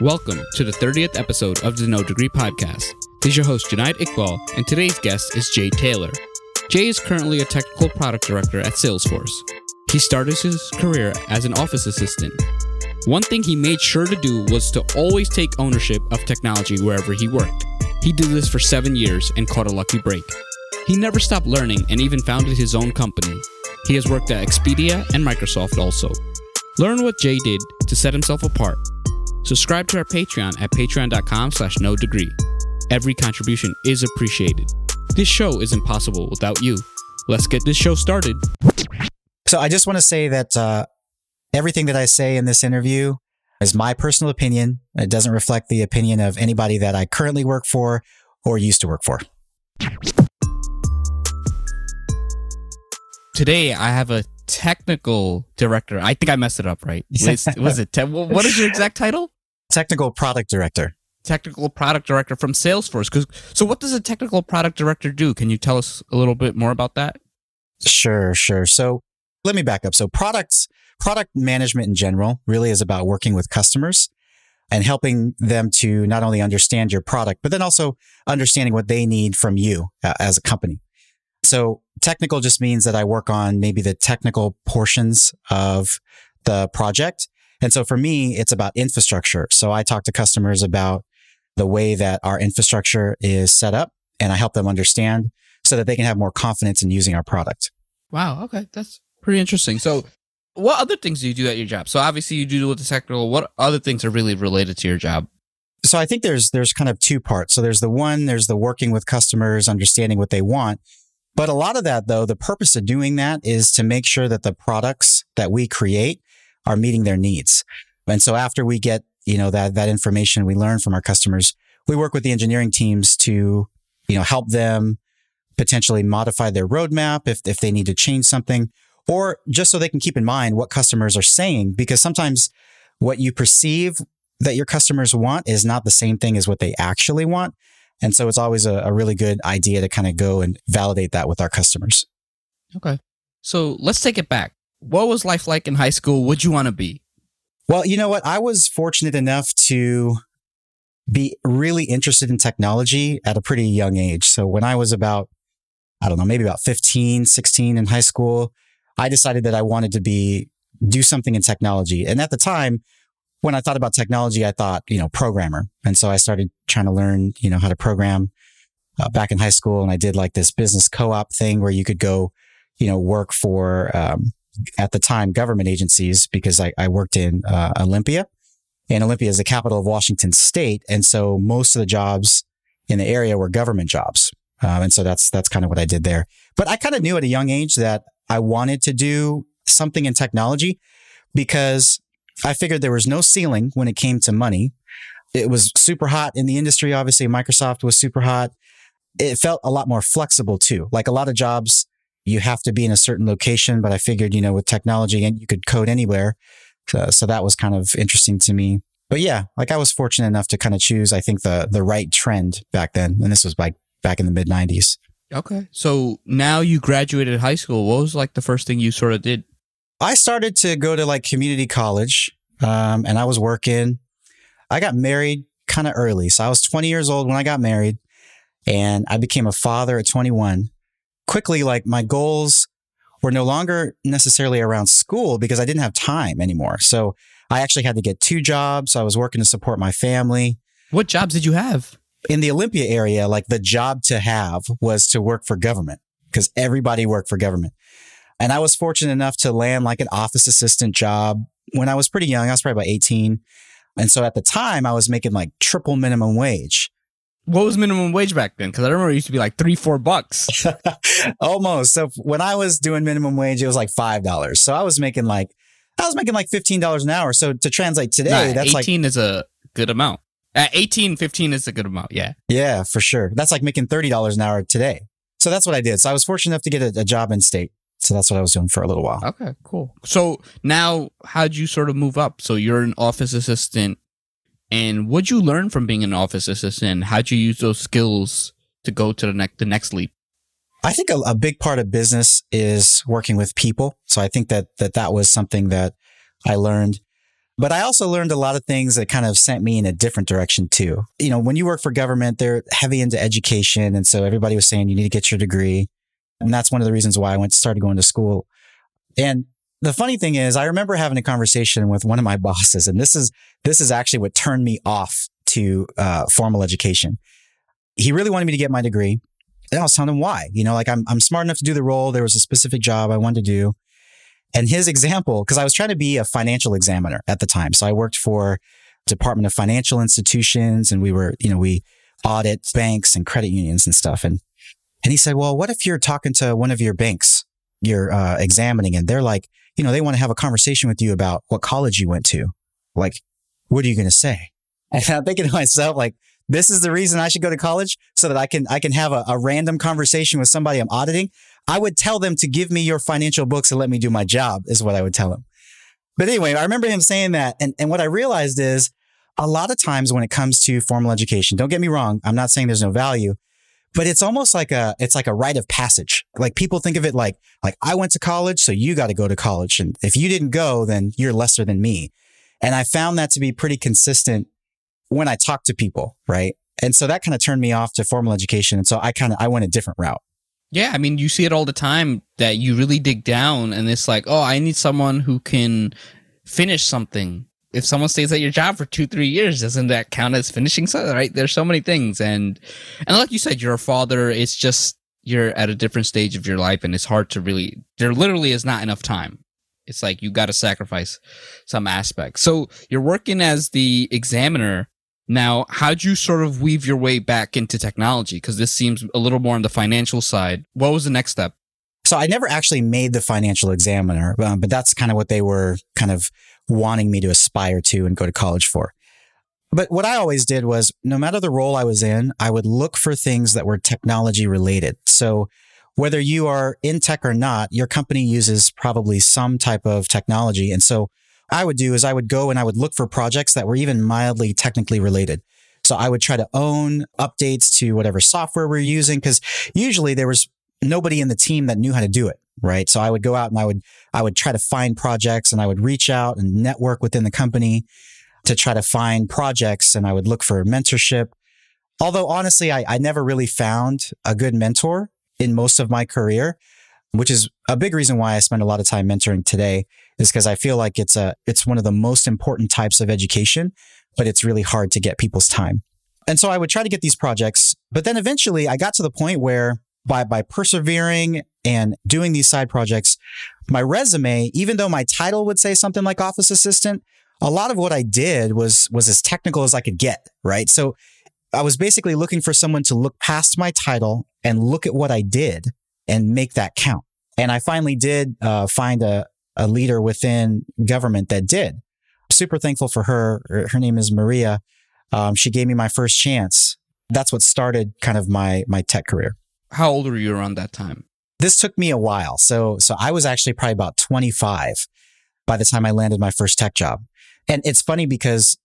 Welcome to the 30th episode of the No Degree Podcast. This is your host, Jonaed Iqbal, and today's guest is Jae Taylor. Jae is currently a technical product director at Salesforce. He started his career as an office assistant. One thing he made sure to do was to always take ownership of technology wherever he worked. He did this for seven years and caught a lucky break. He never stopped learning and even founded his own company. He has worked at Expedia and Microsoft also. Learn what Jae did to set himself apart. Subscribe to our Patreon at patreon.com slash no degree. Every contribution is appreciated. This show isn't possible without you. Let's get this show started. So I just want to say that uh, everything that I say in this interview is my personal opinion. It doesn't reflect the opinion of anybody that I currently work for or used to work for. Today, I have a technical director. I think I messed it up, right? Was, was it? Te- what is your exact title? Technical product director. Technical product director from Salesforce. Cause, so, what does a technical product director do? Can you tell us a little bit more about that? Sure, sure. So, let me back up. So, products, product management in general really is about working with customers and helping them to not only understand your product, but then also understanding what they need from you uh, as a company. So technical just means that I work on maybe the technical portions of the project. And so for me, it's about infrastructure. So I talk to customers about the way that our infrastructure is set up and I help them understand so that they can have more confidence in using our product. Wow. Okay. That's pretty interesting. So what other things do you do at your job? So obviously you do with the technical. What other things are really related to your job? So I think there's there's kind of two parts. So there's the one, there's the working with customers, understanding what they want. But a lot of that though, the purpose of doing that is to make sure that the products that we create are meeting their needs. And so after we get, you know, that, that information we learn from our customers, we work with the engineering teams to, you know, help them potentially modify their roadmap if, if they need to change something or just so they can keep in mind what customers are saying, because sometimes what you perceive that your customers want is not the same thing as what they actually want. And so it's always a, a really good idea to kind of go and validate that with our customers. Okay. So let's take it back. What was life like in high school? What'd you want to be? Well, you know what? I was fortunate enough to be really interested in technology at a pretty young age. So when I was about, I don't know, maybe about 15, 16 in high school, I decided that I wanted to be, do something in technology. And at the time, when I thought about technology, I thought, you know, programmer. And so I started trying to learn, you know, how to program uh, back in high school. And I did like this business co-op thing where you could go, you know, work for, um, at the time, government agencies because I, I worked in uh, Olympia and Olympia is the capital of Washington state. And so most of the jobs in the area were government jobs. Um, and so that's, that's kind of what I did there. But I kind of knew at a young age that I wanted to do something in technology because I figured there was no ceiling when it came to money. It was super hot in the industry. Obviously, Microsoft was super hot. It felt a lot more flexible too. Like a lot of jobs, you have to be in a certain location, but I figured, you know, with technology and you could code anywhere. So, so that was kind of interesting to me. But yeah, like I was fortunate enough to kind of choose, I think the, the right trend back then. And this was like back in the mid nineties. Okay. So now you graduated high school. What was like the first thing you sort of did? I started to go to like community college, um, and I was working. I got married kind of early. So I was 20 years old when I got married and I became a father at 21. Quickly, like my goals were no longer necessarily around school because I didn't have time anymore. So I actually had to get two jobs. I was working to support my family. What jobs did you have? In the Olympia area, like the job to have was to work for government because everybody worked for government. And I was fortunate enough to land like an office assistant job when I was pretty young. I was probably about 18. And so at the time I was making like triple minimum wage. What was minimum wage back then? Because I remember it used to be like three, four bucks. Almost. So when I was doing minimum wage, it was like five dollars. So I was making like I was making like fifteen dollars an hour. So to translate today, nah, that's 18 like is a good amount. At 18, 15 is a good amount. Yeah. Yeah, for sure. That's like making thirty dollars an hour today. So that's what I did. So I was fortunate enough to get a, a job in state. So that's what I was doing for a little while. Okay, cool. So now, how'd you sort of move up? So you're an office assistant, and what'd you learn from being an office assistant? How'd you use those skills to go to the next the next leap? I think a, a big part of business is working with people. So I think that that that was something that I learned. But I also learned a lot of things that kind of sent me in a different direction too. You know, when you work for government, they're heavy into education. And so everybody was saying you need to get your degree. And that's one of the reasons why I went to start going to school. And the funny thing is, I remember having a conversation with one of my bosses, and this is, this is actually what turned me off to uh, formal education. He really wanted me to get my degree. And I was telling him why. You know, like I'm, I'm smart enough to do the role. There was a specific job I wanted to do. And his example, because I was trying to be a financial examiner at the time. So I worked for Department of Financial Institutions and we were, you know, we audit banks and credit unions and stuff. And, and he said, well, what if you're talking to one of your banks you're uh, examining and they're like, you know, they want to have a conversation with you about what college you went to. Like, what are you going to say? And I'm thinking to myself, like, this is the reason I should go to college so that I can, I can have a, a random conversation with somebody I'm auditing. I would tell them to give me your financial books and let me do my job is what I would tell them. But anyway, I remember him saying that. And, and what I realized is a lot of times when it comes to formal education, don't get me wrong. I'm not saying there's no value, but it's almost like a, it's like a rite of passage. Like people think of it like, like I went to college, so you got to go to college. And if you didn't go, then you're lesser than me. And I found that to be pretty consistent when I talk to people. Right. And so that kind of turned me off to formal education. And so I kind of, I went a different route. Yeah, I mean, you see it all the time that you really dig down and it's like, oh, I need someone who can finish something. If someone stays at your job for two, three years, doesn't that count as finishing something? Right? There's so many things, and and like you said, you're a father. It's just you're at a different stage of your life, and it's hard to really. There literally is not enough time. It's like you got to sacrifice some aspects. So you're working as the examiner now, how'd you sort of weave your way back into technology? Because this seems a little more on the financial side. What was the next step? So I never actually made the financial examiner, um, but that's kind of what they were kind of wanting me to aspire to and go to college for. But what I always did was no matter the role I was in, I would look for things that were technology related. So whether you are in tech or not, your company uses probably some type of technology. And so I would do is I would go and I would look for projects that were even mildly technically related. So I would try to own updates to whatever software we're using because usually there was nobody in the team that knew how to do it. Right. So I would go out and I would, I would try to find projects and I would reach out and network within the company to try to find projects and I would look for mentorship. Although honestly, I, I never really found a good mentor in most of my career, which is a big reason why I spend a lot of time mentoring today is because I feel like it's a, it's one of the most important types of education, but it's really hard to get people's time. And so I would try to get these projects, but then eventually I got to the point where by, by persevering and doing these side projects, my resume, even though my title would say something like office assistant, a lot of what I did was, was as technical as I could get, right? So I was basically looking for someone to look past my title and look at what I did and make that count. And I finally did uh, find a, a leader within government that did. Super thankful for her. Her name is Maria. Um, she gave me my first chance. That's what started kind of my my tech career. How old were you around that time? This took me a while. So so I was actually probably about 25 by the time I landed my first tech job. And it's funny because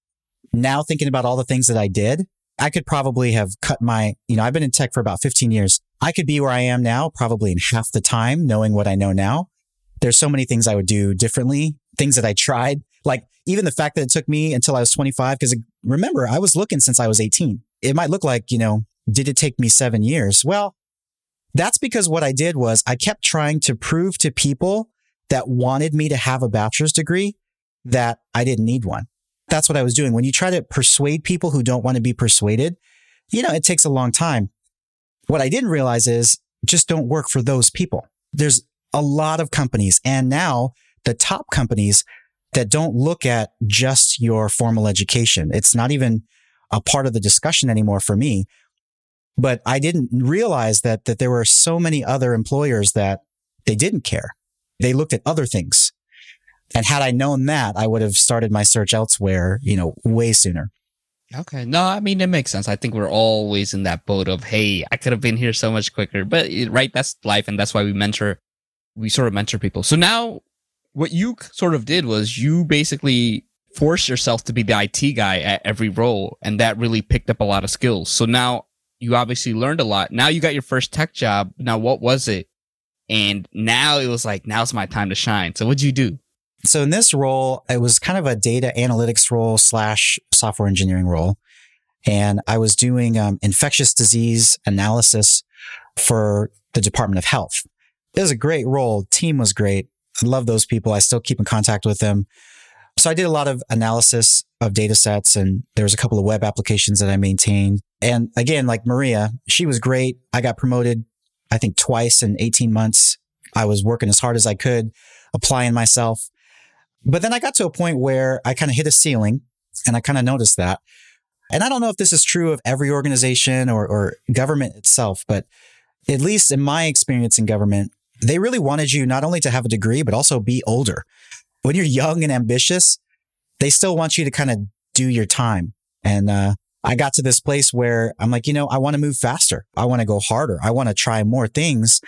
now thinking about all the things that I did, I could probably have cut my, you know, I've been in tech for about 15 years. I could be where I am now, probably in half the time, knowing what I know now there's so many things I would do differently, things that I tried. Like even the fact that it took me until I was 25, because remember, I was looking since I was 18. It might look like, you know, did it take me seven years? Well, that's because what I did was I kept trying to prove to people that wanted me to have a bachelor's degree that I didn't need one. That's what I was doing. When you try to persuade people who don't want to be persuaded, you know, it takes a long time. What I didn't realize is just don't work for those people. There's a lot of companies and now the top companies that don't look at just your formal education. It's not even a part of the discussion anymore for me. But I didn't realize that, that there were so many other employers that they didn't care. They looked at other things. And had I known that, I would have started my search elsewhere, you know, way sooner. Okay. No, I mean, it makes sense. I think we're always in that boat of, hey, I could have been here so much quicker. But, eh, right, that's life. And that's why we mentor we sort of mentor people. So now what you sort of did was you basically forced yourself to be the IT guy at every role. And that really picked up a lot of skills. So now you obviously learned a lot. Now you got your first tech job. Now, what was it? And now it was like, now's my time to shine. So what'd you do? So in this role, it was kind of a data analytics role slash software engineering role. And I was doing um, infectious disease analysis for the Department of Health. It was a great role. Team was great. I love those people. I still keep in contact with them. So I did a lot of analysis of data sets and there was a couple of web applications that I maintained. And again, like Maria, she was great. I got promoted, I think twice in 18 months. I was working as hard as I could, applying myself. But then I got to a point where I kind of hit a ceiling and I kind of noticed that. And I don't know if this is true of every organization or, or government itself, but at least in my experience in government, they really wanted you not only to have a degree, but also be older. When you're young and ambitious, they still want you to kind of do your time. And, uh, I got to this place where I'm like, you know, I want to move faster. I want to go harder. I want to try more things.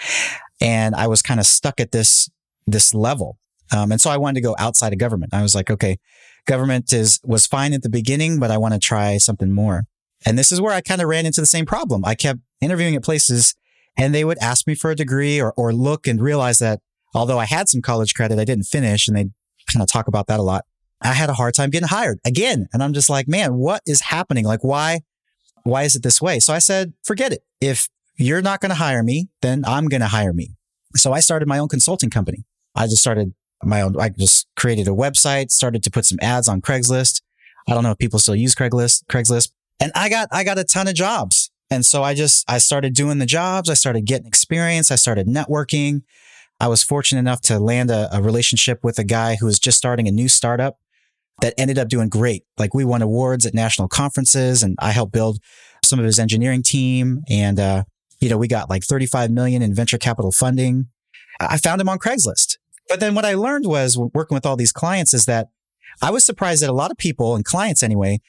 And I was kind of stuck at this, this level. Um, and so I wanted to go outside of government. I was like, okay, government is, was fine at the beginning, but I want to try something more. And this is where I kind of ran into the same problem. I kept interviewing at places and they would ask me for a degree or, or look and realize that although I had some college credit, I didn't finish and they kind of talk about that a lot. I had a hard time getting hired again. And I'm just like, man, what is happening? Like, why, why is it this way? So I said, forget it. If you're not going to hire me, then I'm going to hire me. So I started my own consulting company. I just started my own, I just created a website, started to put some ads on Craigslist. I don't know if people still use Craigslist, Craigslist. And I got, I got a ton of jobs. And so I just, I started doing the jobs. I started getting experience. I started networking. I was fortunate enough to land a, a relationship with a guy who was just starting a new startup that ended up doing great. Like we won awards at national conferences and I helped build some of his engineering team. And, uh, you know, we got like 35 million in venture capital funding. I found him on Craigslist but then what I learned was working with all these clients is that I was surprised that a lot of people and clients anyway,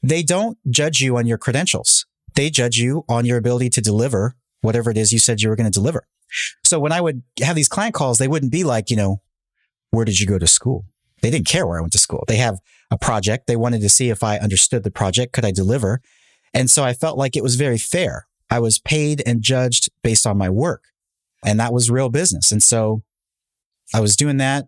they don't judge you on your credentials. They judge you on your ability to deliver whatever it is you said you were going to deliver. So when I would have these client calls, they wouldn't be like, you know, where did you go to school? They didn't care where I went to school. They have a project. They wanted to see if I understood the project. Could I deliver? And so I felt like it was very fair. I was paid and judged based on my work. And that was real business. And so I was doing that.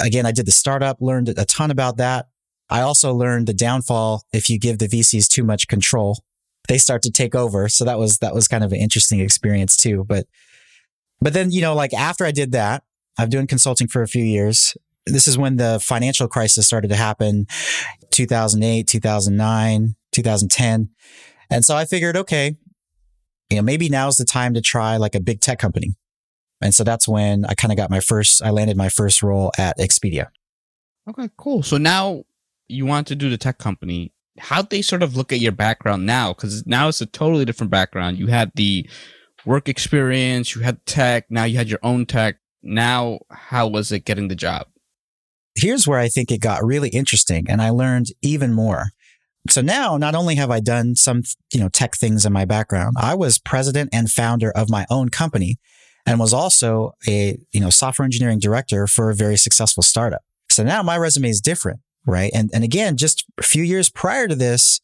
Again, I did the startup, learned a ton about that. I also learned the downfall if you give the VCs too much control, they start to take over. So that was that was kind of an interesting experience too. But but then, you know, like after I did that, I've doing consulting for a few years. This is when the financial crisis started to happen, 2008, 2009, 2010. And so I figured, okay, you know, maybe now's the time to try like a big tech company. And so that's when I kind of got my first, I landed my first role at Expedia. Okay, cool. So now you want to do the tech company. How'd they sort of look at your background now? Because now it's a totally different background. You had the work experience, you had tech, now you had your own tech. Now, how was it getting the job? Here's where I think it got really interesting and I learned even more. So now not only have I done some, you know, tech things in my background, I was president and founder of my own company and was also a, you know, software engineering director for a very successful startup. So now my resume is different, right? And, and again, just a few years prior to this,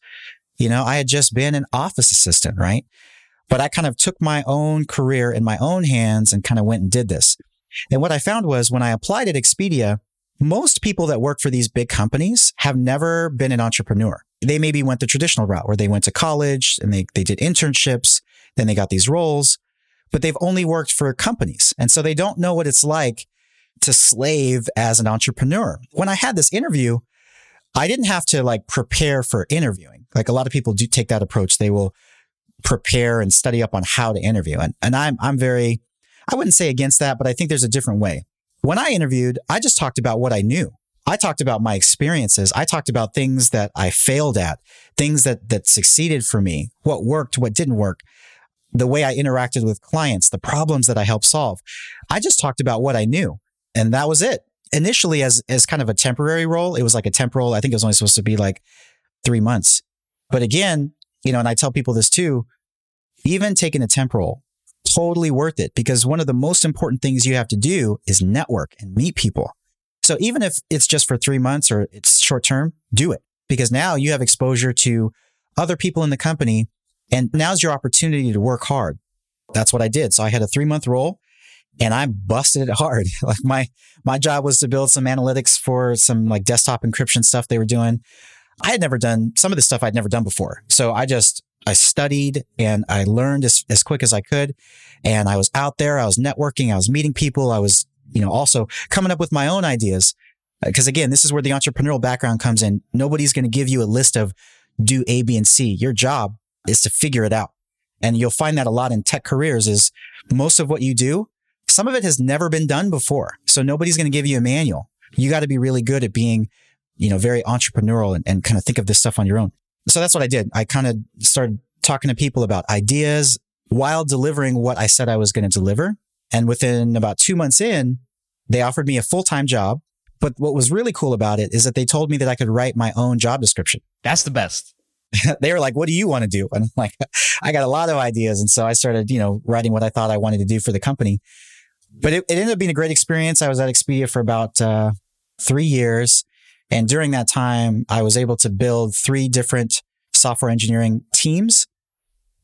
you know, I had just been an office assistant, right? But I kind of took my own career in my own hands and kind of went and did this. And what I found was when I applied at Expedia, most people that work for these big companies have never been an entrepreneur. They maybe went the traditional route where they went to college and they, they did internships. Then they got these roles but they've only worked for companies. And so they don't know what it's like to slave as an entrepreneur. When I had this interview, I didn't have to like prepare for interviewing. Like a lot of people do take that approach. They will prepare and study up on how to interview. And, and I'm, I'm very, I wouldn't say against that, but I think there's a different way. When I interviewed, I just talked about what I knew. I talked about my experiences. I talked about things that I failed at, things that, that succeeded for me, what worked, what didn't work the way I interacted with clients, the problems that I helped solve. I just talked about what I knew and that was it. Initially as, as kind of a temporary role, it was like a temporal. I think it was only supposed to be like three months. But again, you know, and I tell people this too, even taking a temporal, totally worth it because one of the most important things you have to do is network and meet people. So even if it's just for three months or it's short term, do it because now you have exposure to other people in the company and now's your opportunity to work hard. That's what I did. So I had a three month role and I busted it hard. Like my, my job was to build some analytics for some like desktop encryption stuff they were doing. I had never done some of the stuff I'd never done before. So I just, I studied and I learned as, as quick as I could. And I was out there. I was networking. I was meeting people. I was, you know, also coming up with my own ideas. Because uh, again, this is where the entrepreneurial background comes in. Nobody's going to give you a list of do A, B, and C. Your job is to figure it out. And you'll find that a lot in tech careers is most of what you do, some of it has never been done before. So nobody's going to give you a manual. You got to be really good at being, you know, very entrepreneurial and, and kind of think of this stuff on your own. So that's what I did. I kind of started talking to people about ideas while delivering what I said I was going to deliver. And within about two months in, they offered me a full time job. But what was really cool about it is that they told me that I could write my own job description. That's the best. they were like, what do you want to do? And I'm like, I got a lot of ideas. And so I started, you know, writing what I thought I wanted to do for the company. But it, it ended up being a great experience. I was at Expedia for about uh, three years. And during that time, I was able to build three different software engineering teams.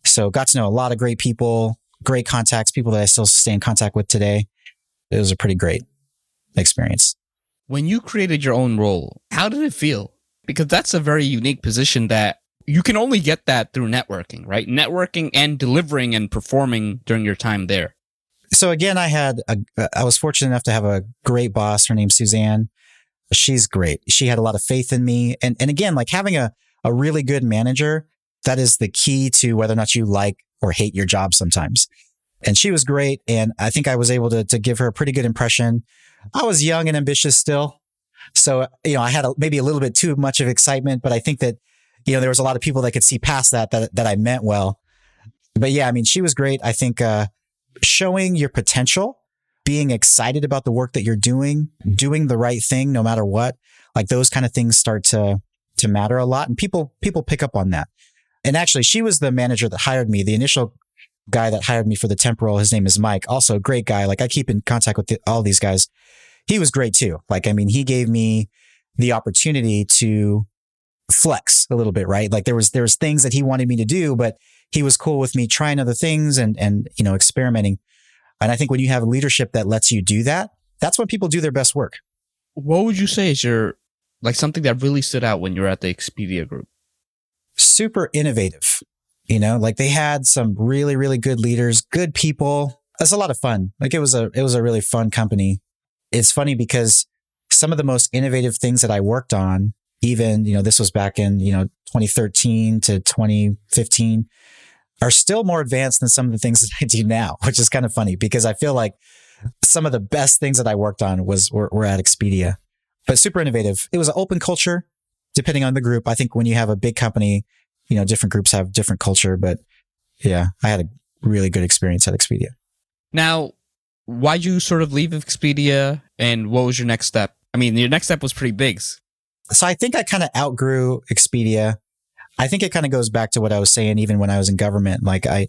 So got to know a lot of great people, great contacts, people that I still stay in contact with today. It was a pretty great experience. When you created your own role, how did it feel? Because that's a very unique position that you can only get that through networking, right? Networking and delivering and performing during your time there. So again, I had a, I was fortunate enough to have a great boss. Her name's Suzanne. She's great. She had a lot of faith in me. And, and again, like having a, a really good manager, that is the key to whether or not you like or hate your job sometimes. And she was great. And I think I was able to, to give her a pretty good impression. I was young and ambitious still. So, you know, I had a, maybe a little bit too much of excitement, but I think that you know, there was a lot of people that could see past that, that, that I meant well. But yeah, I mean, she was great. I think, uh, showing your potential, being excited about the work that you're doing, doing the right thing, no matter what, like those kind of things start to, to matter a lot. And people, people pick up on that. And actually, she was the manager that hired me. The initial guy that hired me for the temporal, his name is Mike. Also a great guy. Like I keep in contact with the, all these guys. He was great too. Like, I mean, he gave me the opportunity to flex a little bit, right? Like there was there was things that he wanted me to do, but he was cool with me trying other things and and you know experimenting. And I think when you have leadership that lets you do that, that's when people do their best work. What would you say is your like something that really stood out when you were at the Expedia group? Super innovative. You know, like they had some really really good leaders, good people. That's a lot of fun. Like it was a it was a really fun company. It's funny because some of the most innovative things that I worked on even, you know, this was back in, you know, 2013 to 2015 are still more advanced than some of the things that I do now, which is kind of funny because I feel like some of the best things that I worked on was were, were at Expedia, but super innovative. It was an open culture, depending on the group. I think when you have a big company, you know, different groups have different culture, but yeah, I had a really good experience at Expedia. Now, why'd you sort of leave Expedia and what was your next step? I mean, your next step was pretty big so I think I kind of outgrew Expedia. I think it kind of goes back to what I was saying, even when I was in government. Like I,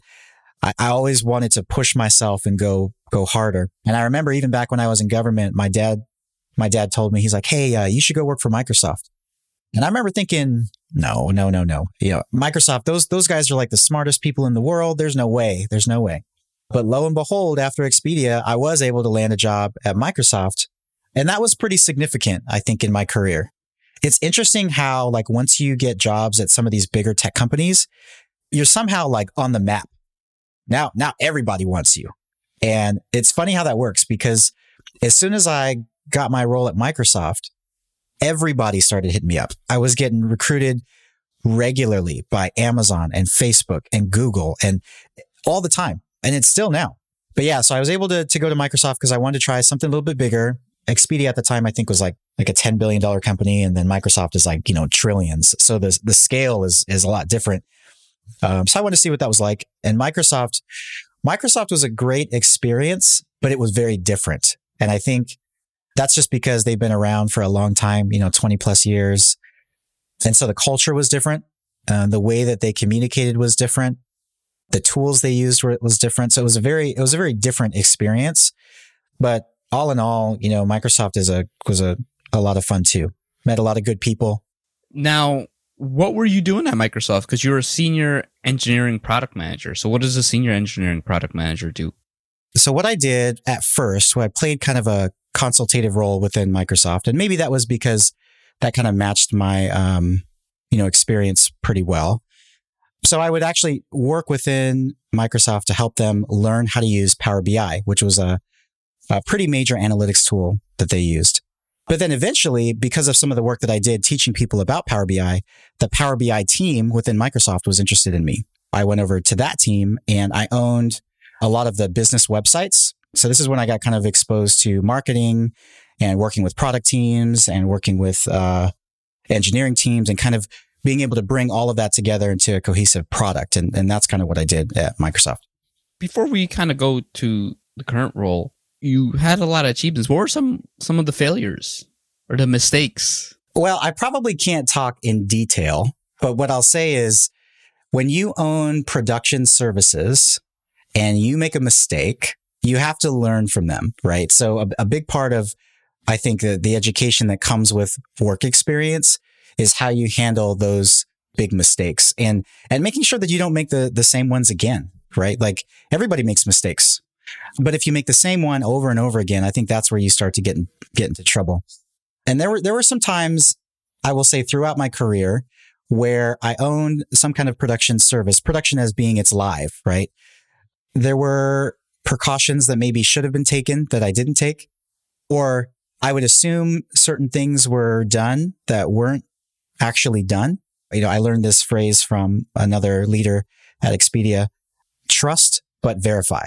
I, I always wanted to push myself and go, go harder. And I remember even back when I was in government, my dad, my dad told me, he's like, Hey, uh, you should go work for Microsoft. And I remember thinking, no, no, no, no. You know, Microsoft, those, those guys are like the smartest people in the world. There's no way. There's no way. But lo and behold, after Expedia, I was able to land a job at Microsoft. And that was pretty significant, I think, in my career it's interesting how like once you get jobs at some of these bigger tech companies, you're somehow like on the map. Now, now everybody wants you. And it's funny how that works because as soon as I got my role at Microsoft, everybody started hitting me up. I was getting recruited regularly by Amazon and Facebook and Google and all the time. And it's still now. But yeah, so I was able to, to go to Microsoft because I wanted to try something a little bit bigger. Expedia at the time, I think was like, like a $10 billion company. And then Microsoft is like, you know, trillions. So the, the scale is, is a lot different. Um, so I wanted to see what that was like. And Microsoft, Microsoft was a great experience, but it was very different. And I think that's just because they've been around for a long time, you know, 20 plus years. And so the culture was different. Uh, the way that they communicated was different. The tools they used were, was different. So it was a very, it was a very different experience. But all in all, you know, Microsoft is a was a, a lot of fun too. Met a lot of good people. Now, what were you doing at Microsoft? Because you're a senior engineering product manager. So, what does a senior engineering product manager do? So what I did at first, I played kind of a consultative role within Microsoft, and maybe that was because that kind of matched my, um, you know, experience pretty well. So I would actually work within Microsoft to help them learn how to use Power BI, which was a, a pretty major analytics tool that they used. But then eventually, because of some of the work that I did teaching people about Power BI, the Power BI team within Microsoft was interested in me. I went over to that team and I owned a lot of the business websites. So this is when I got kind of exposed to marketing and working with product teams and working with uh, engineering teams and kind of being able to bring all of that together into a cohesive product. And, and that's kind of what I did at Microsoft. Before we kind of go to the current role, you had a lot of achievements. What were some some of the failures or the mistakes? Well, I probably can't talk in detail, but what I'll say is when you own production services and you make a mistake, you have to learn from them, right? So a, a big part of I think the education that comes with work experience is how you handle those big mistakes and and making sure that you don't make the the same ones again, right? Like everybody makes mistakes. But if you make the same one over and over again, I think that's where you start to get in, get into trouble. And there were there were some times I will say throughout my career where I owned some kind of production service, production as being it's live, right? There were precautions that maybe should have been taken that I didn't take, or I would assume certain things were done that weren't actually done. You know, I learned this phrase from another leader at Expedia trust, but verify.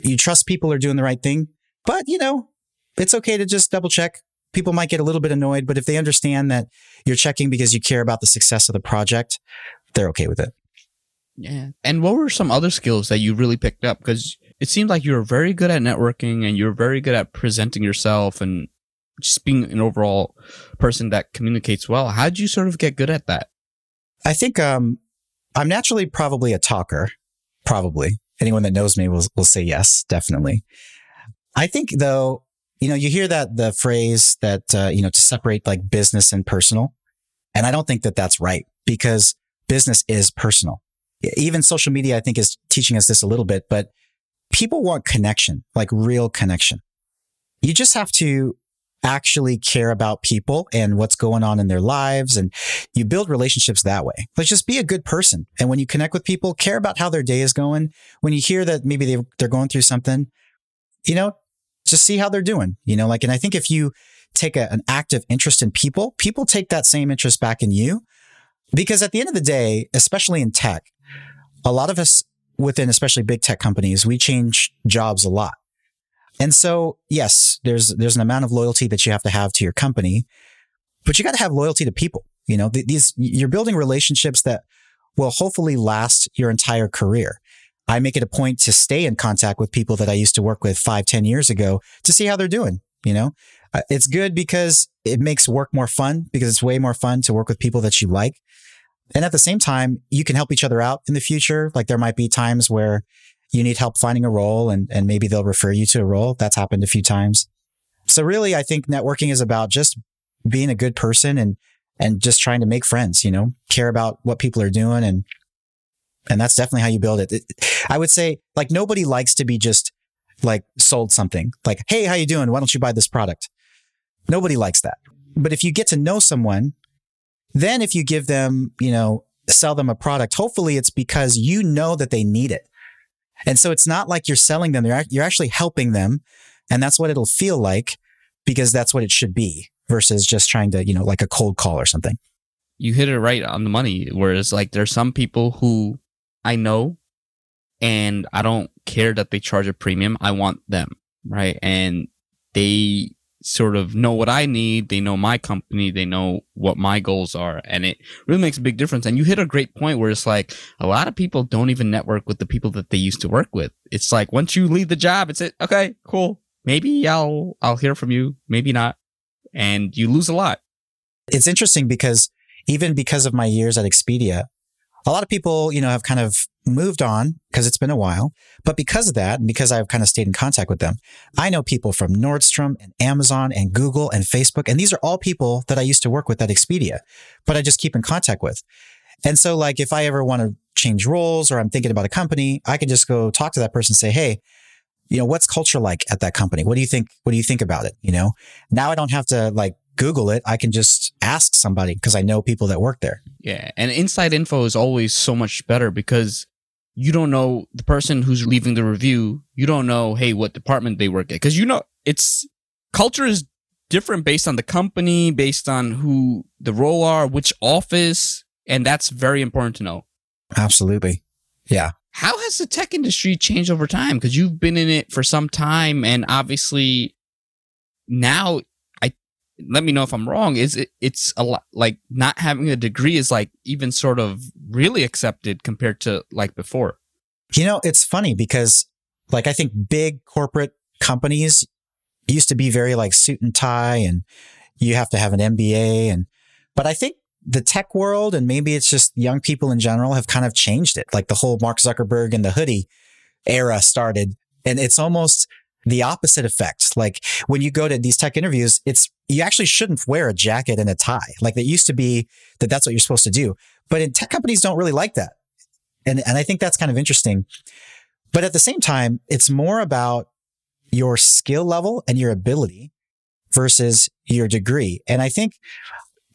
You trust people are doing the right thing, but you know, it's okay to just double check. People might get a little bit annoyed, but if they understand that you're checking because you care about the success of the project, they're okay with it. Yeah. And what were some other skills that you really picked up? Because it seemed like you were very good at networking and you're very good at presenting yourself and just being an overall person that communicates well. How did you sort of get good at that? I think um, I'm naturally probably a talker, probably anyone that knows me will, will say yes, definitely. I think though, you know, you hear that the phrase that, uh, you know, to separate like business and personal. And I don't think that that's right because business is personal. Even social media, I think is teaching us this a little bit, but people want connection, like real connection. You just have to actually care about people and what's going on in their lives. And you build relationships that way. Let's just be a good person. And when you connect with people, care about how their day is going. When you hear that maybe they, they're going through something, you know, just see how they're doing, you know, like, and I think if you take a, an active interest in people, people take that same interest back in you. Because at the end of the day, especially in tech, a lot of us within especially big tech companies, we change jobs a lot. And so, yes, there's, there's an amount of loyalty that you have to have to your company, but you got to have loyalty to people. You know, these, you're building relationships that will hopefully last your entire career. I make it a point to stay in contact with people that I used to work with five, ten years ago to see how they're doing. You know, uh, it's good because it makes work more fun because it's way more fun to work with people that you like. And at the same time, you can help each other out in the future. Like there might be times where you need help finding a role and, and maybe they'll refer you to a role. That's happened a few times. So really, I think networking is about just being a good person and, and just trying to make friends, you know, care about what people are doing. And, and that's definitely how you build it. I would say like nobody likes to be just like sold something like, Hey, how you doing? Why don't you buy this product? Nobody likes that. But if you get to know someone, then if you give them, you know, sell them a product, hopefully it's because you know that they need it. And so it's not like you're selling them. You're actually helping them. And that's what it'll feel like because that's what it should be versus just trying to, you know, like a cold call or something. You hit it right on the money. Whereas like there's some people who I know and I don't care that they charge a premium. I want them. Right. And they sort of know what I need. They know my company. They know what my goals are. And it really makes a big difference. And you hit a great point where it's like a lot of people don't even network with the people that they used to work with. It's like once you leave the job, it's it. Okay, cool. Maybe I'll, I'll hear from you. Maybe not. And you lose a lot. It's interesting because even because of my years at Expedia, a lot of people, you know, have kind of moved on because it's been a while. But because of that, and because I've kind of stayed in contact with them, I know people from Nordstrom and Amazon and Google and Facebook. And these are all people that I used to work with at Expedia, but I just keep in contact with. And so like if I ever want to change roles or I'm thinking about a company, I can just go talk to that person and say, Hey, you know, what's culture like at that company? What do you think? What do you think about it? You know, now I don't have to like Google it. I can just ask somebody because I know people that work there. Yeah. And inside info is always so much better because you don't know the person who's leaving the review. You don't know, hey, what department they work at. Cause you know, it's culture is different based on the company, based on who the role are, which office. And that's very important to know. Absolutely. Yeah. How has the tech industry changed over time? Because you've been in it for some time, and obviously now, let me know if I'm wrong. Is it? It's a lot like not having a degree is like even sort of really accepted compared to like before. You know, it's funny because like I think big corporate companies used to be very like suit and tie, and you have to have an MBA, and but I think the tech world and maybe it's just young people in general have kind of changed it. Like the whole Mark Zuckerberg and the hoodie era started and it's almost the opposite effect. Like when you go to these tech interviews, it's, you actually shouldn't wear a jacket and a tie. Like it used to be that that's what you're supposed to do. But in tech companies don't really like that. And, and I think that's kind of interesting. But at the same time, it's more about your skill level and your ability versus your degree. And I think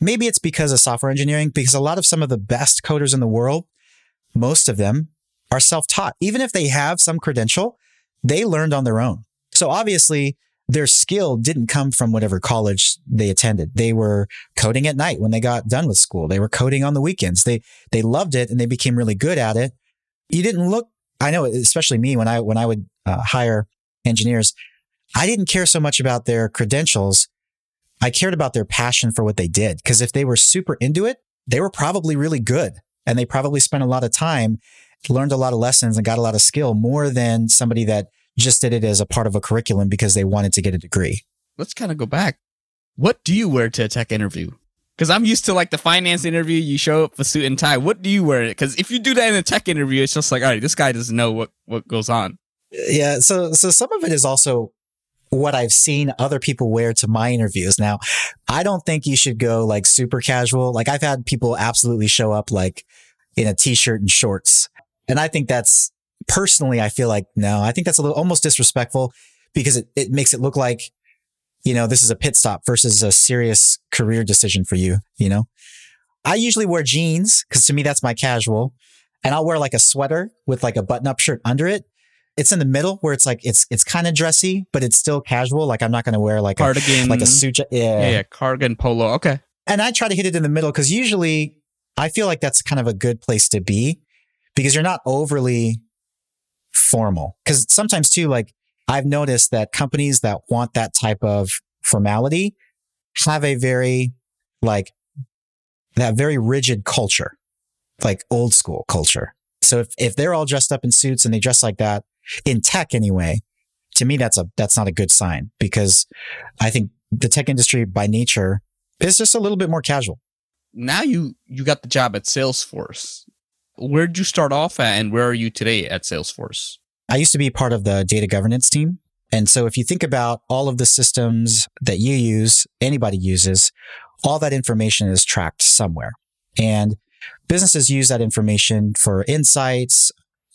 Maybe it's because of software engineering, because a lot of some of the best coders in the world, most of them are self taught. Even if they have some credential, they learned on their own. So obviously, their skill didn't come from whatever college they attended. They were coding at night when they got done with school. They were coding on the weekends. They they loved it and they became really good at it. You didn't look. I know, especially me when I when I would uh, hire engineers, I didn't care so much about their credentials I cared about their passion for what they did. Cause if they were super into it, they were probably really good and they probably spent a lot of time, learned a lot of lessons and got a lot of skill more than somebody that just did it as a part of a curriculum because they wanted to get a degree. Let's kind of go back. What do you wear to a tech interview? Because I'm used to like the finance interview, you show up with suit and tie. What do you wear? Because if you do that in a tech interview, it's just like, all right, this guy doesn't know what, what goes on. Yeah. So, so some of it is also what I've seen other people wear to my interviews. Now, I don't think you should go like super casual. Like I've had people absolutely show up like in a t-shirt and shorts. And I think that's personally, I feel like, no, I think that's a little almost disrespectful because it, it makes it look like, you know, this is a pit stop versus a serious career decision for you, you know? I usually wear jeans because to me, that's my casual. And I'll wear like a sweater with like a button up shirt under it it's in the middle where it's like it's it's kind of dressy, but it's still casual. Like I'm not going to wear like cardigan, a, like a suit. Yeah. yeah, yeah, cardigan polo. Okay. And I try to hit it in the middle because usually I feel like that's kind of a good place to be because you're not overly formal. Because sometimes too, like I've noticed that companies that want that type of formality have a very like that very rigid culture, like old school culture. So if, if they're all dressed up in suits and they dress like that, in tech anyway, to me, that's a, that's not a good sign because I think the tech industry by nature is just a little bit more casual. Now you, you got the job at Salesforce. Where did you start off at and where are you today at Salesforce? I used to be part of the data governance team. And so if you think about all of the systems that you use, anybody uses, all that information is tracked somewhere. And businesses use that information for insights,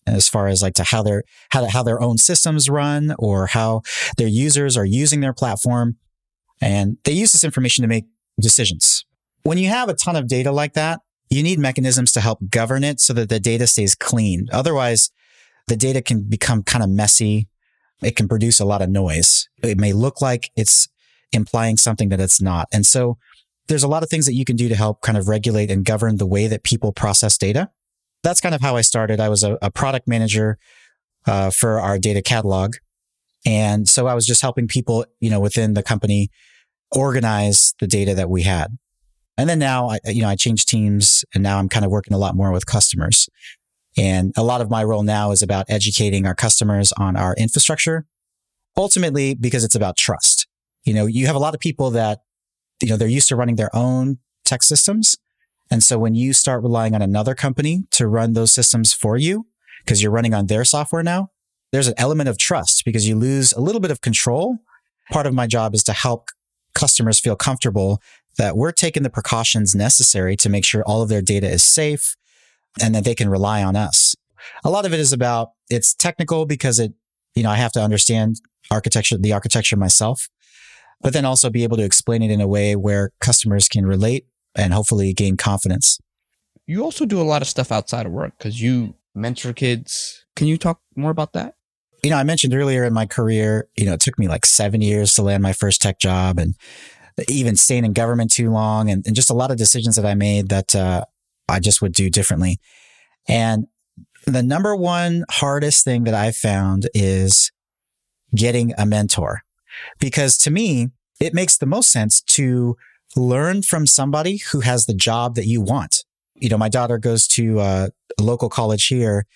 as far as like to how their how how their own systems run or how their users are using their platform and they use this information to make decisions when you have a ton of data like that you need mechanisms to help govern it so that the data stays clean otherwise the data can become kind of messy it can produce a lot of noise it may look like it's implying something that it's not and so there's a lot of things that you can do to help kind of regulate and govern the way that people process data that's kind of how I started. I was a, a product manager uh, for our data catalog. And so I was just helping people, you know, within the company organize the data that we had. And then now I, you know, I changed teams and now I'm kind of working a lot more with customers. And a lot of my role now is about educating our customers on our infrastructure, ultimately because it's about trust. You know, you have a lot of people that, you know, they're used to running their own tech systems and so when you start relying on another company to run those systems for you, because you're running on their software now, there's an element of trust because you lose a little bit of control. Part of my job is to help customers feel comfortable that we're taking the precautions necessary to make sure all of their data is safe and that they can rely on us. A lot of it is about it's technical because it you know, I have to understand architecture, the architecture myself, but then also be able to explain it in a way where customers can relate and hopefully gain confidence. You also do a lot of stuff outside of work because you mentor kids. Can you talk more about that? You know, I mentioned earlier in my career, you know, it took me like seven years to land my first tech job and even staying in government too long and, and just a lot of decisions that I made that uh, I just would do differently. And the number one hardest thing that I've found is getting a mentor because to me, it makes the most sense to learn from somebody who has the job that you want. You know, my daughter goes to uh, a local college here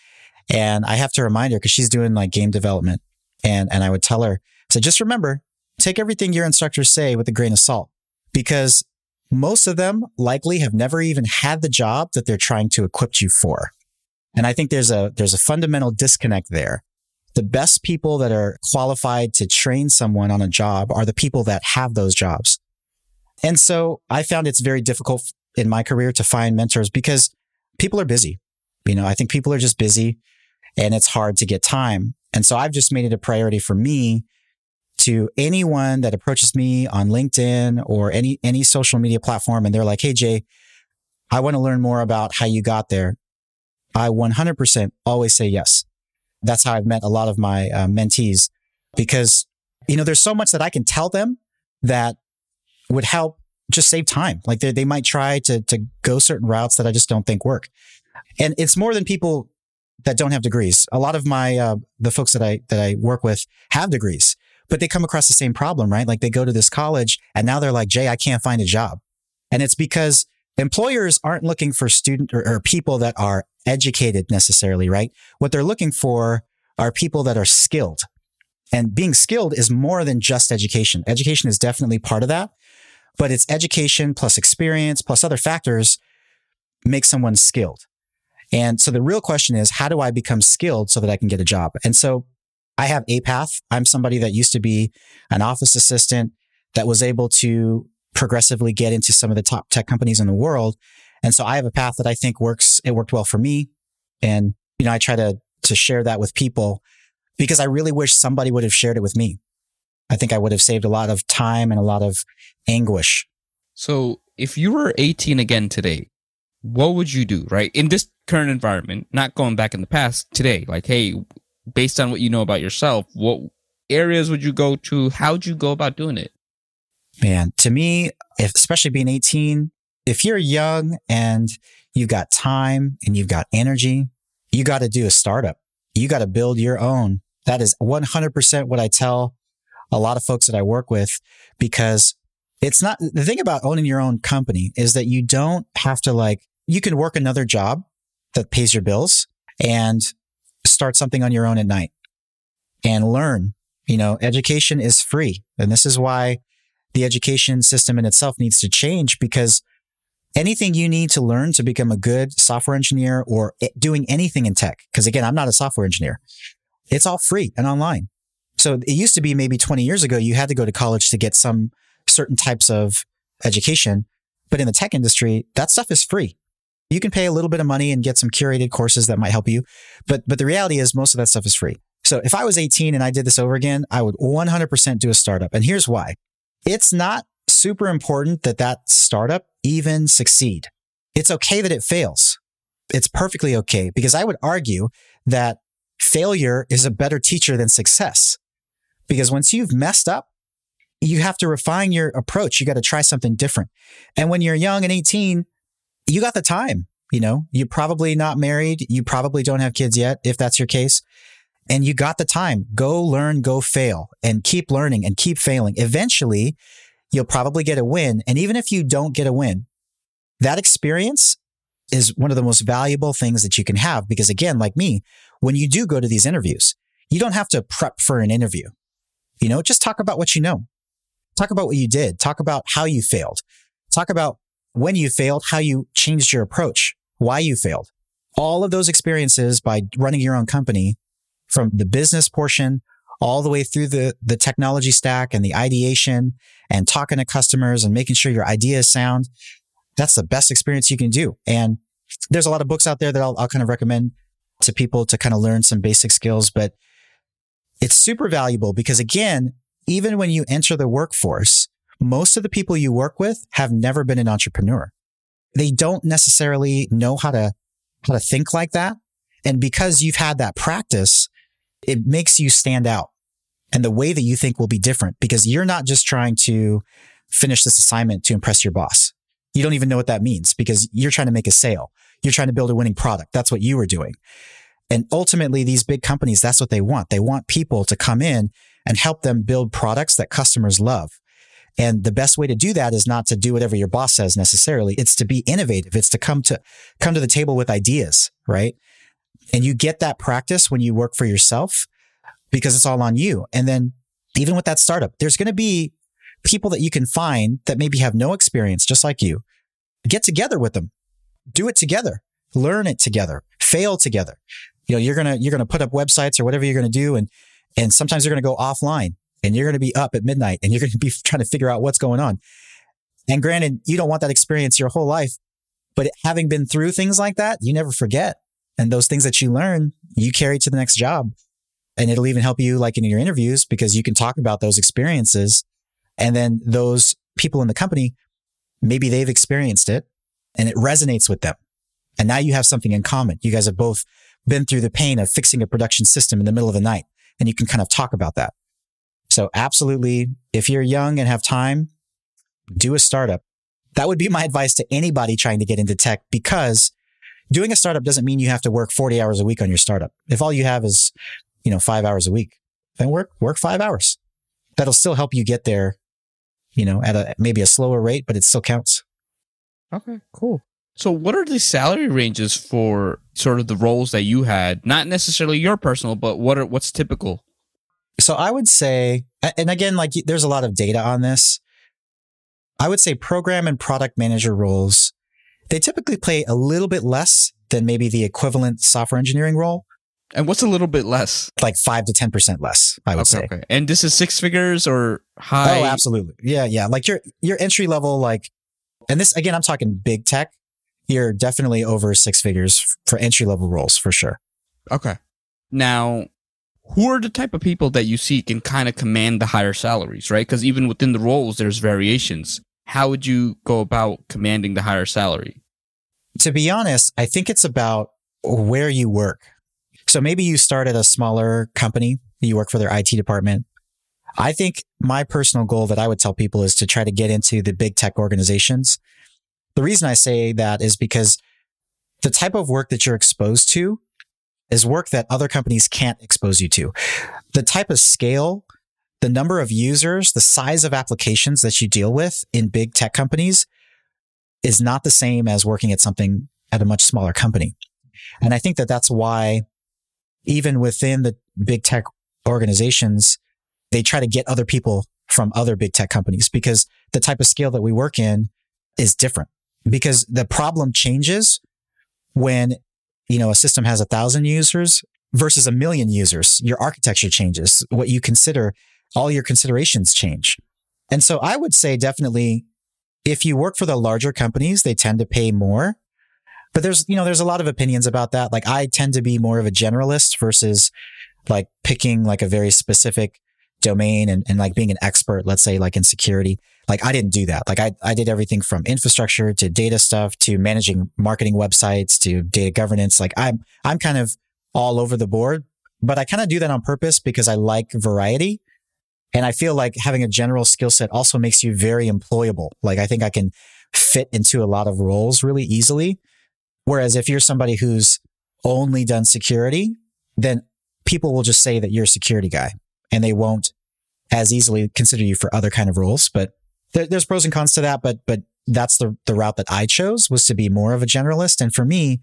and I have to remind her because she's doing like game development. And, and I would tell her, so just remember, take everything your instructors say with a grain of salt because most of them likely have never even had the job that they're trying to equip you for. And I think there's a, there's a fundamental disconnect there. The best people that are qualified to train someone on a job are the people that have those jobs. And so I found it's very difficult in my career to find mentors because people are busy. You know, I think people are just busy and it's hard to get time. And so I've just made it a priority for me to anyone that approaches me on LinkedIn or any, any social media platform. And they're like, Hey, Jae, I want to learn more about how you got there. I 100% always say yes. That's how I've met a lot of my uh, mentees because, you know, there's so much that I can tell them that would help just save time. Like they, they might try to, to go certain routes that I just don't think work. And it's more than people that don't have degrees. A lot of my, uh, the folks that I, that I work with have degrees, but they come across the same problem, right? Like they go to this college and now they're like, Jae, I can't find a job. And it's because employers aren't looking for student or, or people that are educated necessarily, right? What they're looking for are people that are skilled. And being skilled is more than just education. Education is definitely part of that, but it's education plus experience plus other factors make someone skilled. And so the real question is, how do I become skilled so that I can get a job? And so I have a path. I'm somebody that used to be an office assistant that was able to progressively get into some of the top tech companies in the world. And so I have a path that I think works. It worked well for me. And, you know, I try to, to share that with people because I really wish somebody would have shared it with me. I think I would have saved a lot of time and a lot of anguish. So if you were 18 again today, what would you do, right? In this current environment, not going back in the past today, like, hey, based on what you know about yourself, what areas would you go to? How'd you go about doing it? Man, to me, if, especially being 18, if you're young and you've got time and you've got energy, you got to do a startup. You got to build your own. That is 100% what I tell a lot of folks that I work with because it's not the thing about owning your own company is that you don't have to like you can work another job that pays your bills and start something on your own at night and learn. You know, education is free. And this is why the education system in itself needs to change because anything you need to learn to become a good software engineer or doing anything in tech, because again, I'm not a software engineer. It's all free and online. So it used to be maybe 20 years ago, you had to go to college to get some certain types of education. But in the tech industry, that stuff is free. You can pay a little bit of money and get some curated courses that might help you. But, but the reality is most of that stuff is free. So if I was 18 and I did this over again, I would 100% do a startup. And here's why. It's not super important that that startup even succeed. It's okay that it fails. It's perfectly okay because I would argue that failure is a better teacher than success. Because once you've messed up, you have to refine your approach. You got to try something different. And when you're young and 18, you got the time. You know, you're probably not married. You probably don't have kids yet, if that's your case. And you got the time. Go learn, go fail and keep learning and keep failing. Eventually, you'll probably get a win. And even if you don't get a win, that experience is one of the most valuable things that you can have. Because again, like me, when you do go to these interviews, you don't have to prep for an interview. You know, just talk about what you know. Talk about what you did. Talk about how you failed. Talk about when you failed, how you changed your approach, why you failed. All of those experiences by running your own company from the business portion all the way through the, the technology stack and the ideation and talking to customers and making sure your idea is sound. That's the best experience you can do. And there's a lot of books out there that I'll, I'll kind of recommend to people to kind of learn some basic skills, but It's super valuable because again, even when you enter the workforce, most of the people you work with have never been an entrepreneur. They don't necessarily know how to, how to think like that. And because you've had that practice, it makes you stand out and the way that you think will be different because you're not just trying to finish this assignment to impress your boss. You don't even know what that means because you're trying to make a sale. You're trying to build a winning product. That's what you were doing. And ultimately, these big companies, that's what they want. They want people to come in and help them build products that customers love. And the best way to do that is not to do whatever your boss says necessarily. It's to be innovative. It's to come to, come to the table with ideas, right? And you get that practice when you work for yourself because it's all on you. And then even with that startup, there's going to be people that you can find that maybe have no experience, just like you. Get together with them, do it together, learn it together, fail together. You know, you're going to, you're going to put up websites or whatever you're going to do. And, and sometimes you're going to go offline and you're going to be up at midnight and you're going to be trying to figure out what's going on. And granted, you don't want that experience your whole life, but having been through things like that, you never forget. And those things that you learn, you carry to the next job. And it'll even help you like in your interviews because you can talk about those experiences. And then those people in the company, maybe they've experienced it and it resonates with them. And now you have something in common. You guys have both been through the pain of fixing a production system in the middle of the night and you can kind of talk about that. So absolutely, if you're young and have time, do a startup. That would be my advice to anybody trying to get into tech because doing a startup doesn't mean you have to work 40 hours a week on your startup. If all you have is you know, five hours a week, then work, work five hours. That'll still help you get there, you know, at a, maybe a slower rate, but it still counts. Okay, cool. So what are the salary ranges for sort of the roles that you had? Not necessarily your personal, but what are, what's typical? So I would say, and again, like there's a lot of data on this. I would say program and product manager roles, they typically play a little bit less than maybe the equivalent software engineering role. And what's a little bit less? Like five to ten percent less, I would okay, say. Okay. And this is six figures or high? Oh, absolutely. Yeah, yeah. Like your your entry level, like, and this again, I'm talking big tech. You're definitely over six figures for entry level roles for sure. Okay. Now, who are the type of people that you see can kind of command the higher salaries, right? Because even within the roles, there's variations. How would you go about commanding the higher salary? To be honest, I think it's about where you work. So maybe you start at a smaller company, you work for their IT department. I think my personal goal that I would tell people is to try to get into the big tech organizations. The reason I say that is because the type of work that you're exposed to is work that other companies can't expose you to. The type of scale, the number of users, the size of applications that you deal with in big tech companies is not the same as working at something at a much smaller company. And I think that that's why even within the big tech organizations, they try to get other people from other big tech companies because the type of scale that we work in is different because the problem changes when, you know, a system has a thousand users versus a million users. Your architecture changes. What you consider, all your considerations change. And so I would say definitely if you work for the larger companies, they tend to pay more but there's, you know, there's a lot of opinions about that. Like I tend to be more of a generalist versus like picking like a very specific domain and, and like being an expert, let's say like in security. Like I didn't do that. Like I, I did everything from infrastructure to data stuff to managing marketing websites to data governance. Like I'm, I'm kind of all over the board, but I kind of do that on purpose because I like variety. And I feel like having a general skill set also makes you very employable. Like I think I can fit into a lot of roles really easily. Whereas if you're somebody who's only done security, then people will just say that you're a security guy and they won't as easily consider you for other kind of roles. But there, there's pros and cons to that. But, but that's the, the route that I chose was to be more of a generalist. And for me,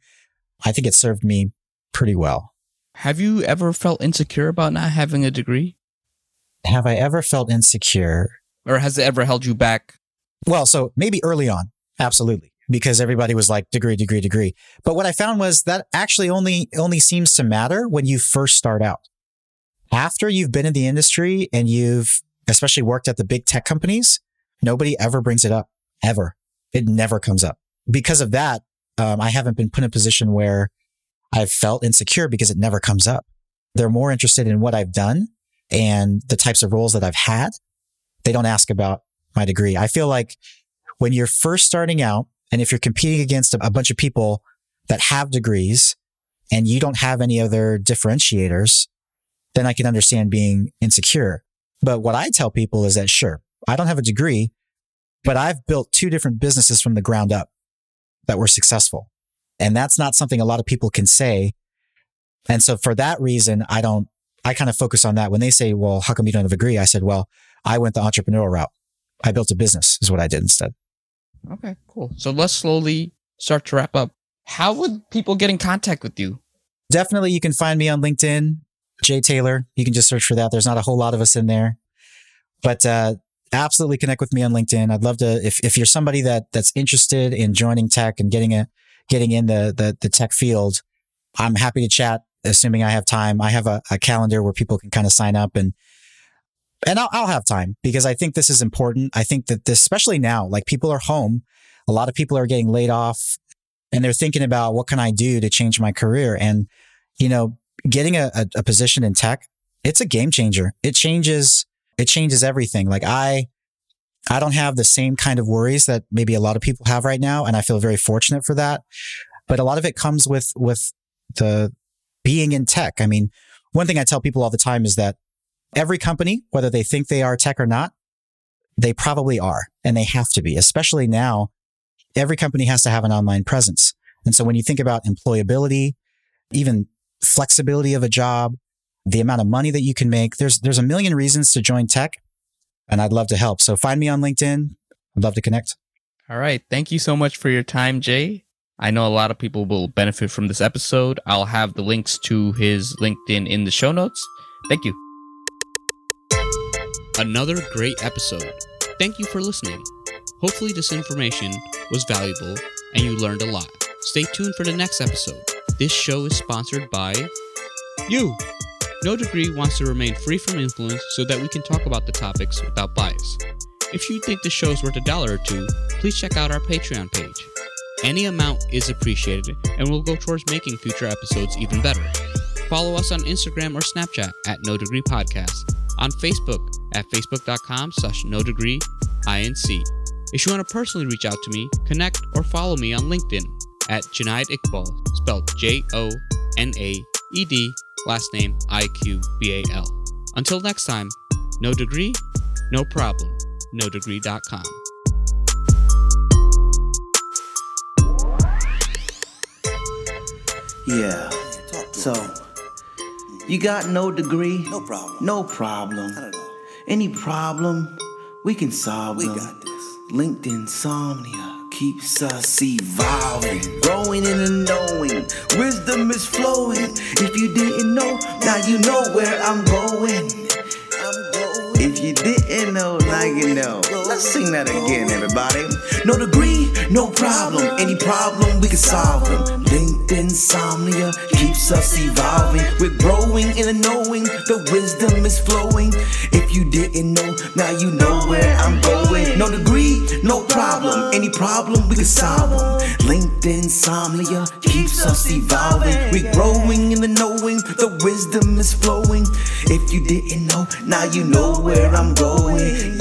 I think it served me pretty well. Have you ever felt insecure about not having a degree? Have I ever felt insecure? Or has it ever held you back? Well, so maybe early on. Absolutely because everybody was like degree, degree, degree. But what I found was that actually only, only seems to matter when you first start out. After you've been in the industry and you've especially worked at the big tech companies, nobody ever brings it up ever. It never comes up because of that. Um, I haven't been put in a position where I've felt insecure because it never comes up. They're more interested in what I've done and the types of roles that I've had, they don't ask about my degree. I feel like when you're first starting out and if you're competing against a, bunch of people that have degrees and you don't have any other differentiators, then I can understand being insecure. But what I tell people is that sure, I don't have a degree, but I've built two different businesses from the ground up that were successful. And that's not something a lot of people can say. And so for that reason, I don't, I kind of focus on that. When they say, well, how come you don't have a degree? I said, well, I went the entrepreneurial route. I built a business is what I did instead. Okay, cool. So let's slowly start to wrap up. How would people get in contact with you? Definitely, you can find me on LinkedIn, Jae Taylor. You can just search for that. There's not a whole lot of us in there, but uh, absolutely connect with me on LinkedIn. I'd love to if if you're somebody that that's interested in joining tech and getting a getting in the the, the tech field. I'm happy to chat, assuming I have time. I have a, a calendar where people can kind of sign up and and I'll, I'll have time because I think this is important. I think that this, especially now, like people are home. A lot of people are getting laid off and they're thinking about what can I do to change my career? And, you know, getting a, a, a position in tech, it's a game changer. It changes, it changes everything. Like I, I don't have the same kind of worries that maybe a lot of people have right now. And I feel very fortunate for that. But a lot of it comes with, with the being in tech. I mean, one thing I tell people all the time is that every company, whether they think they are tech or not, they probably are and they have to be, especially now. Every company has to have an online presence. And so when you think about employability, even flexibility of a job, the amount of money that you can make, there's, there's a million reasons to join tech and I'd love to help. So find me on LinkedIn. I'd love to connect. All right. Thank you so much for your time, Jae. I know a lot of people will benefit from this episode. I'll have the links to his LinkedIn in the show notes. Thank you. Another great episode. Thank you for listening. Hopefully, this information was valuable and you learned a lot. Stay tuned for the next episode. This show is sponsored by you. No Degree wants to remain free from influence so that we can talk about the topics without bias. If you think the show is worth a dollar or two, please check out our Patreon page. Any amount is appreciated and will go towards making future episodes even better. Follow us on Instagram or Snapchat at No Degree Podcast, on Facebook at facebook.com slash no degree inc. If you want to personally reach out to me, connect or follow me on LinkedIn at Jonaed Iqbal, spelled J O N A E D last name I Q B A L. Until next time, no degree, no problem. no NoDegree.com. Yeah. So, you got no degree? No problem. No problem. Not at. Any problem, we can solve We them. got this. Keeps us evolving, growing and knowing. Wisdom is flowing. If you didn't know, now you know where I'm going. I'm going. If you didn't know, now you know. Sing that again, everybody. No degree, no problem. Any problem, we can solve them. Linked insomnia keeps us evolving. We're growing in the knowing. The wisdom is flowing. If you didn't know, now you know where I'm going. No degree, no problem. Any problem, we can solve them. Linked insomnia keeps us evolving. We're growing in the knowing. The wisdom is flowing. If you didn't know, now you know where I'm going.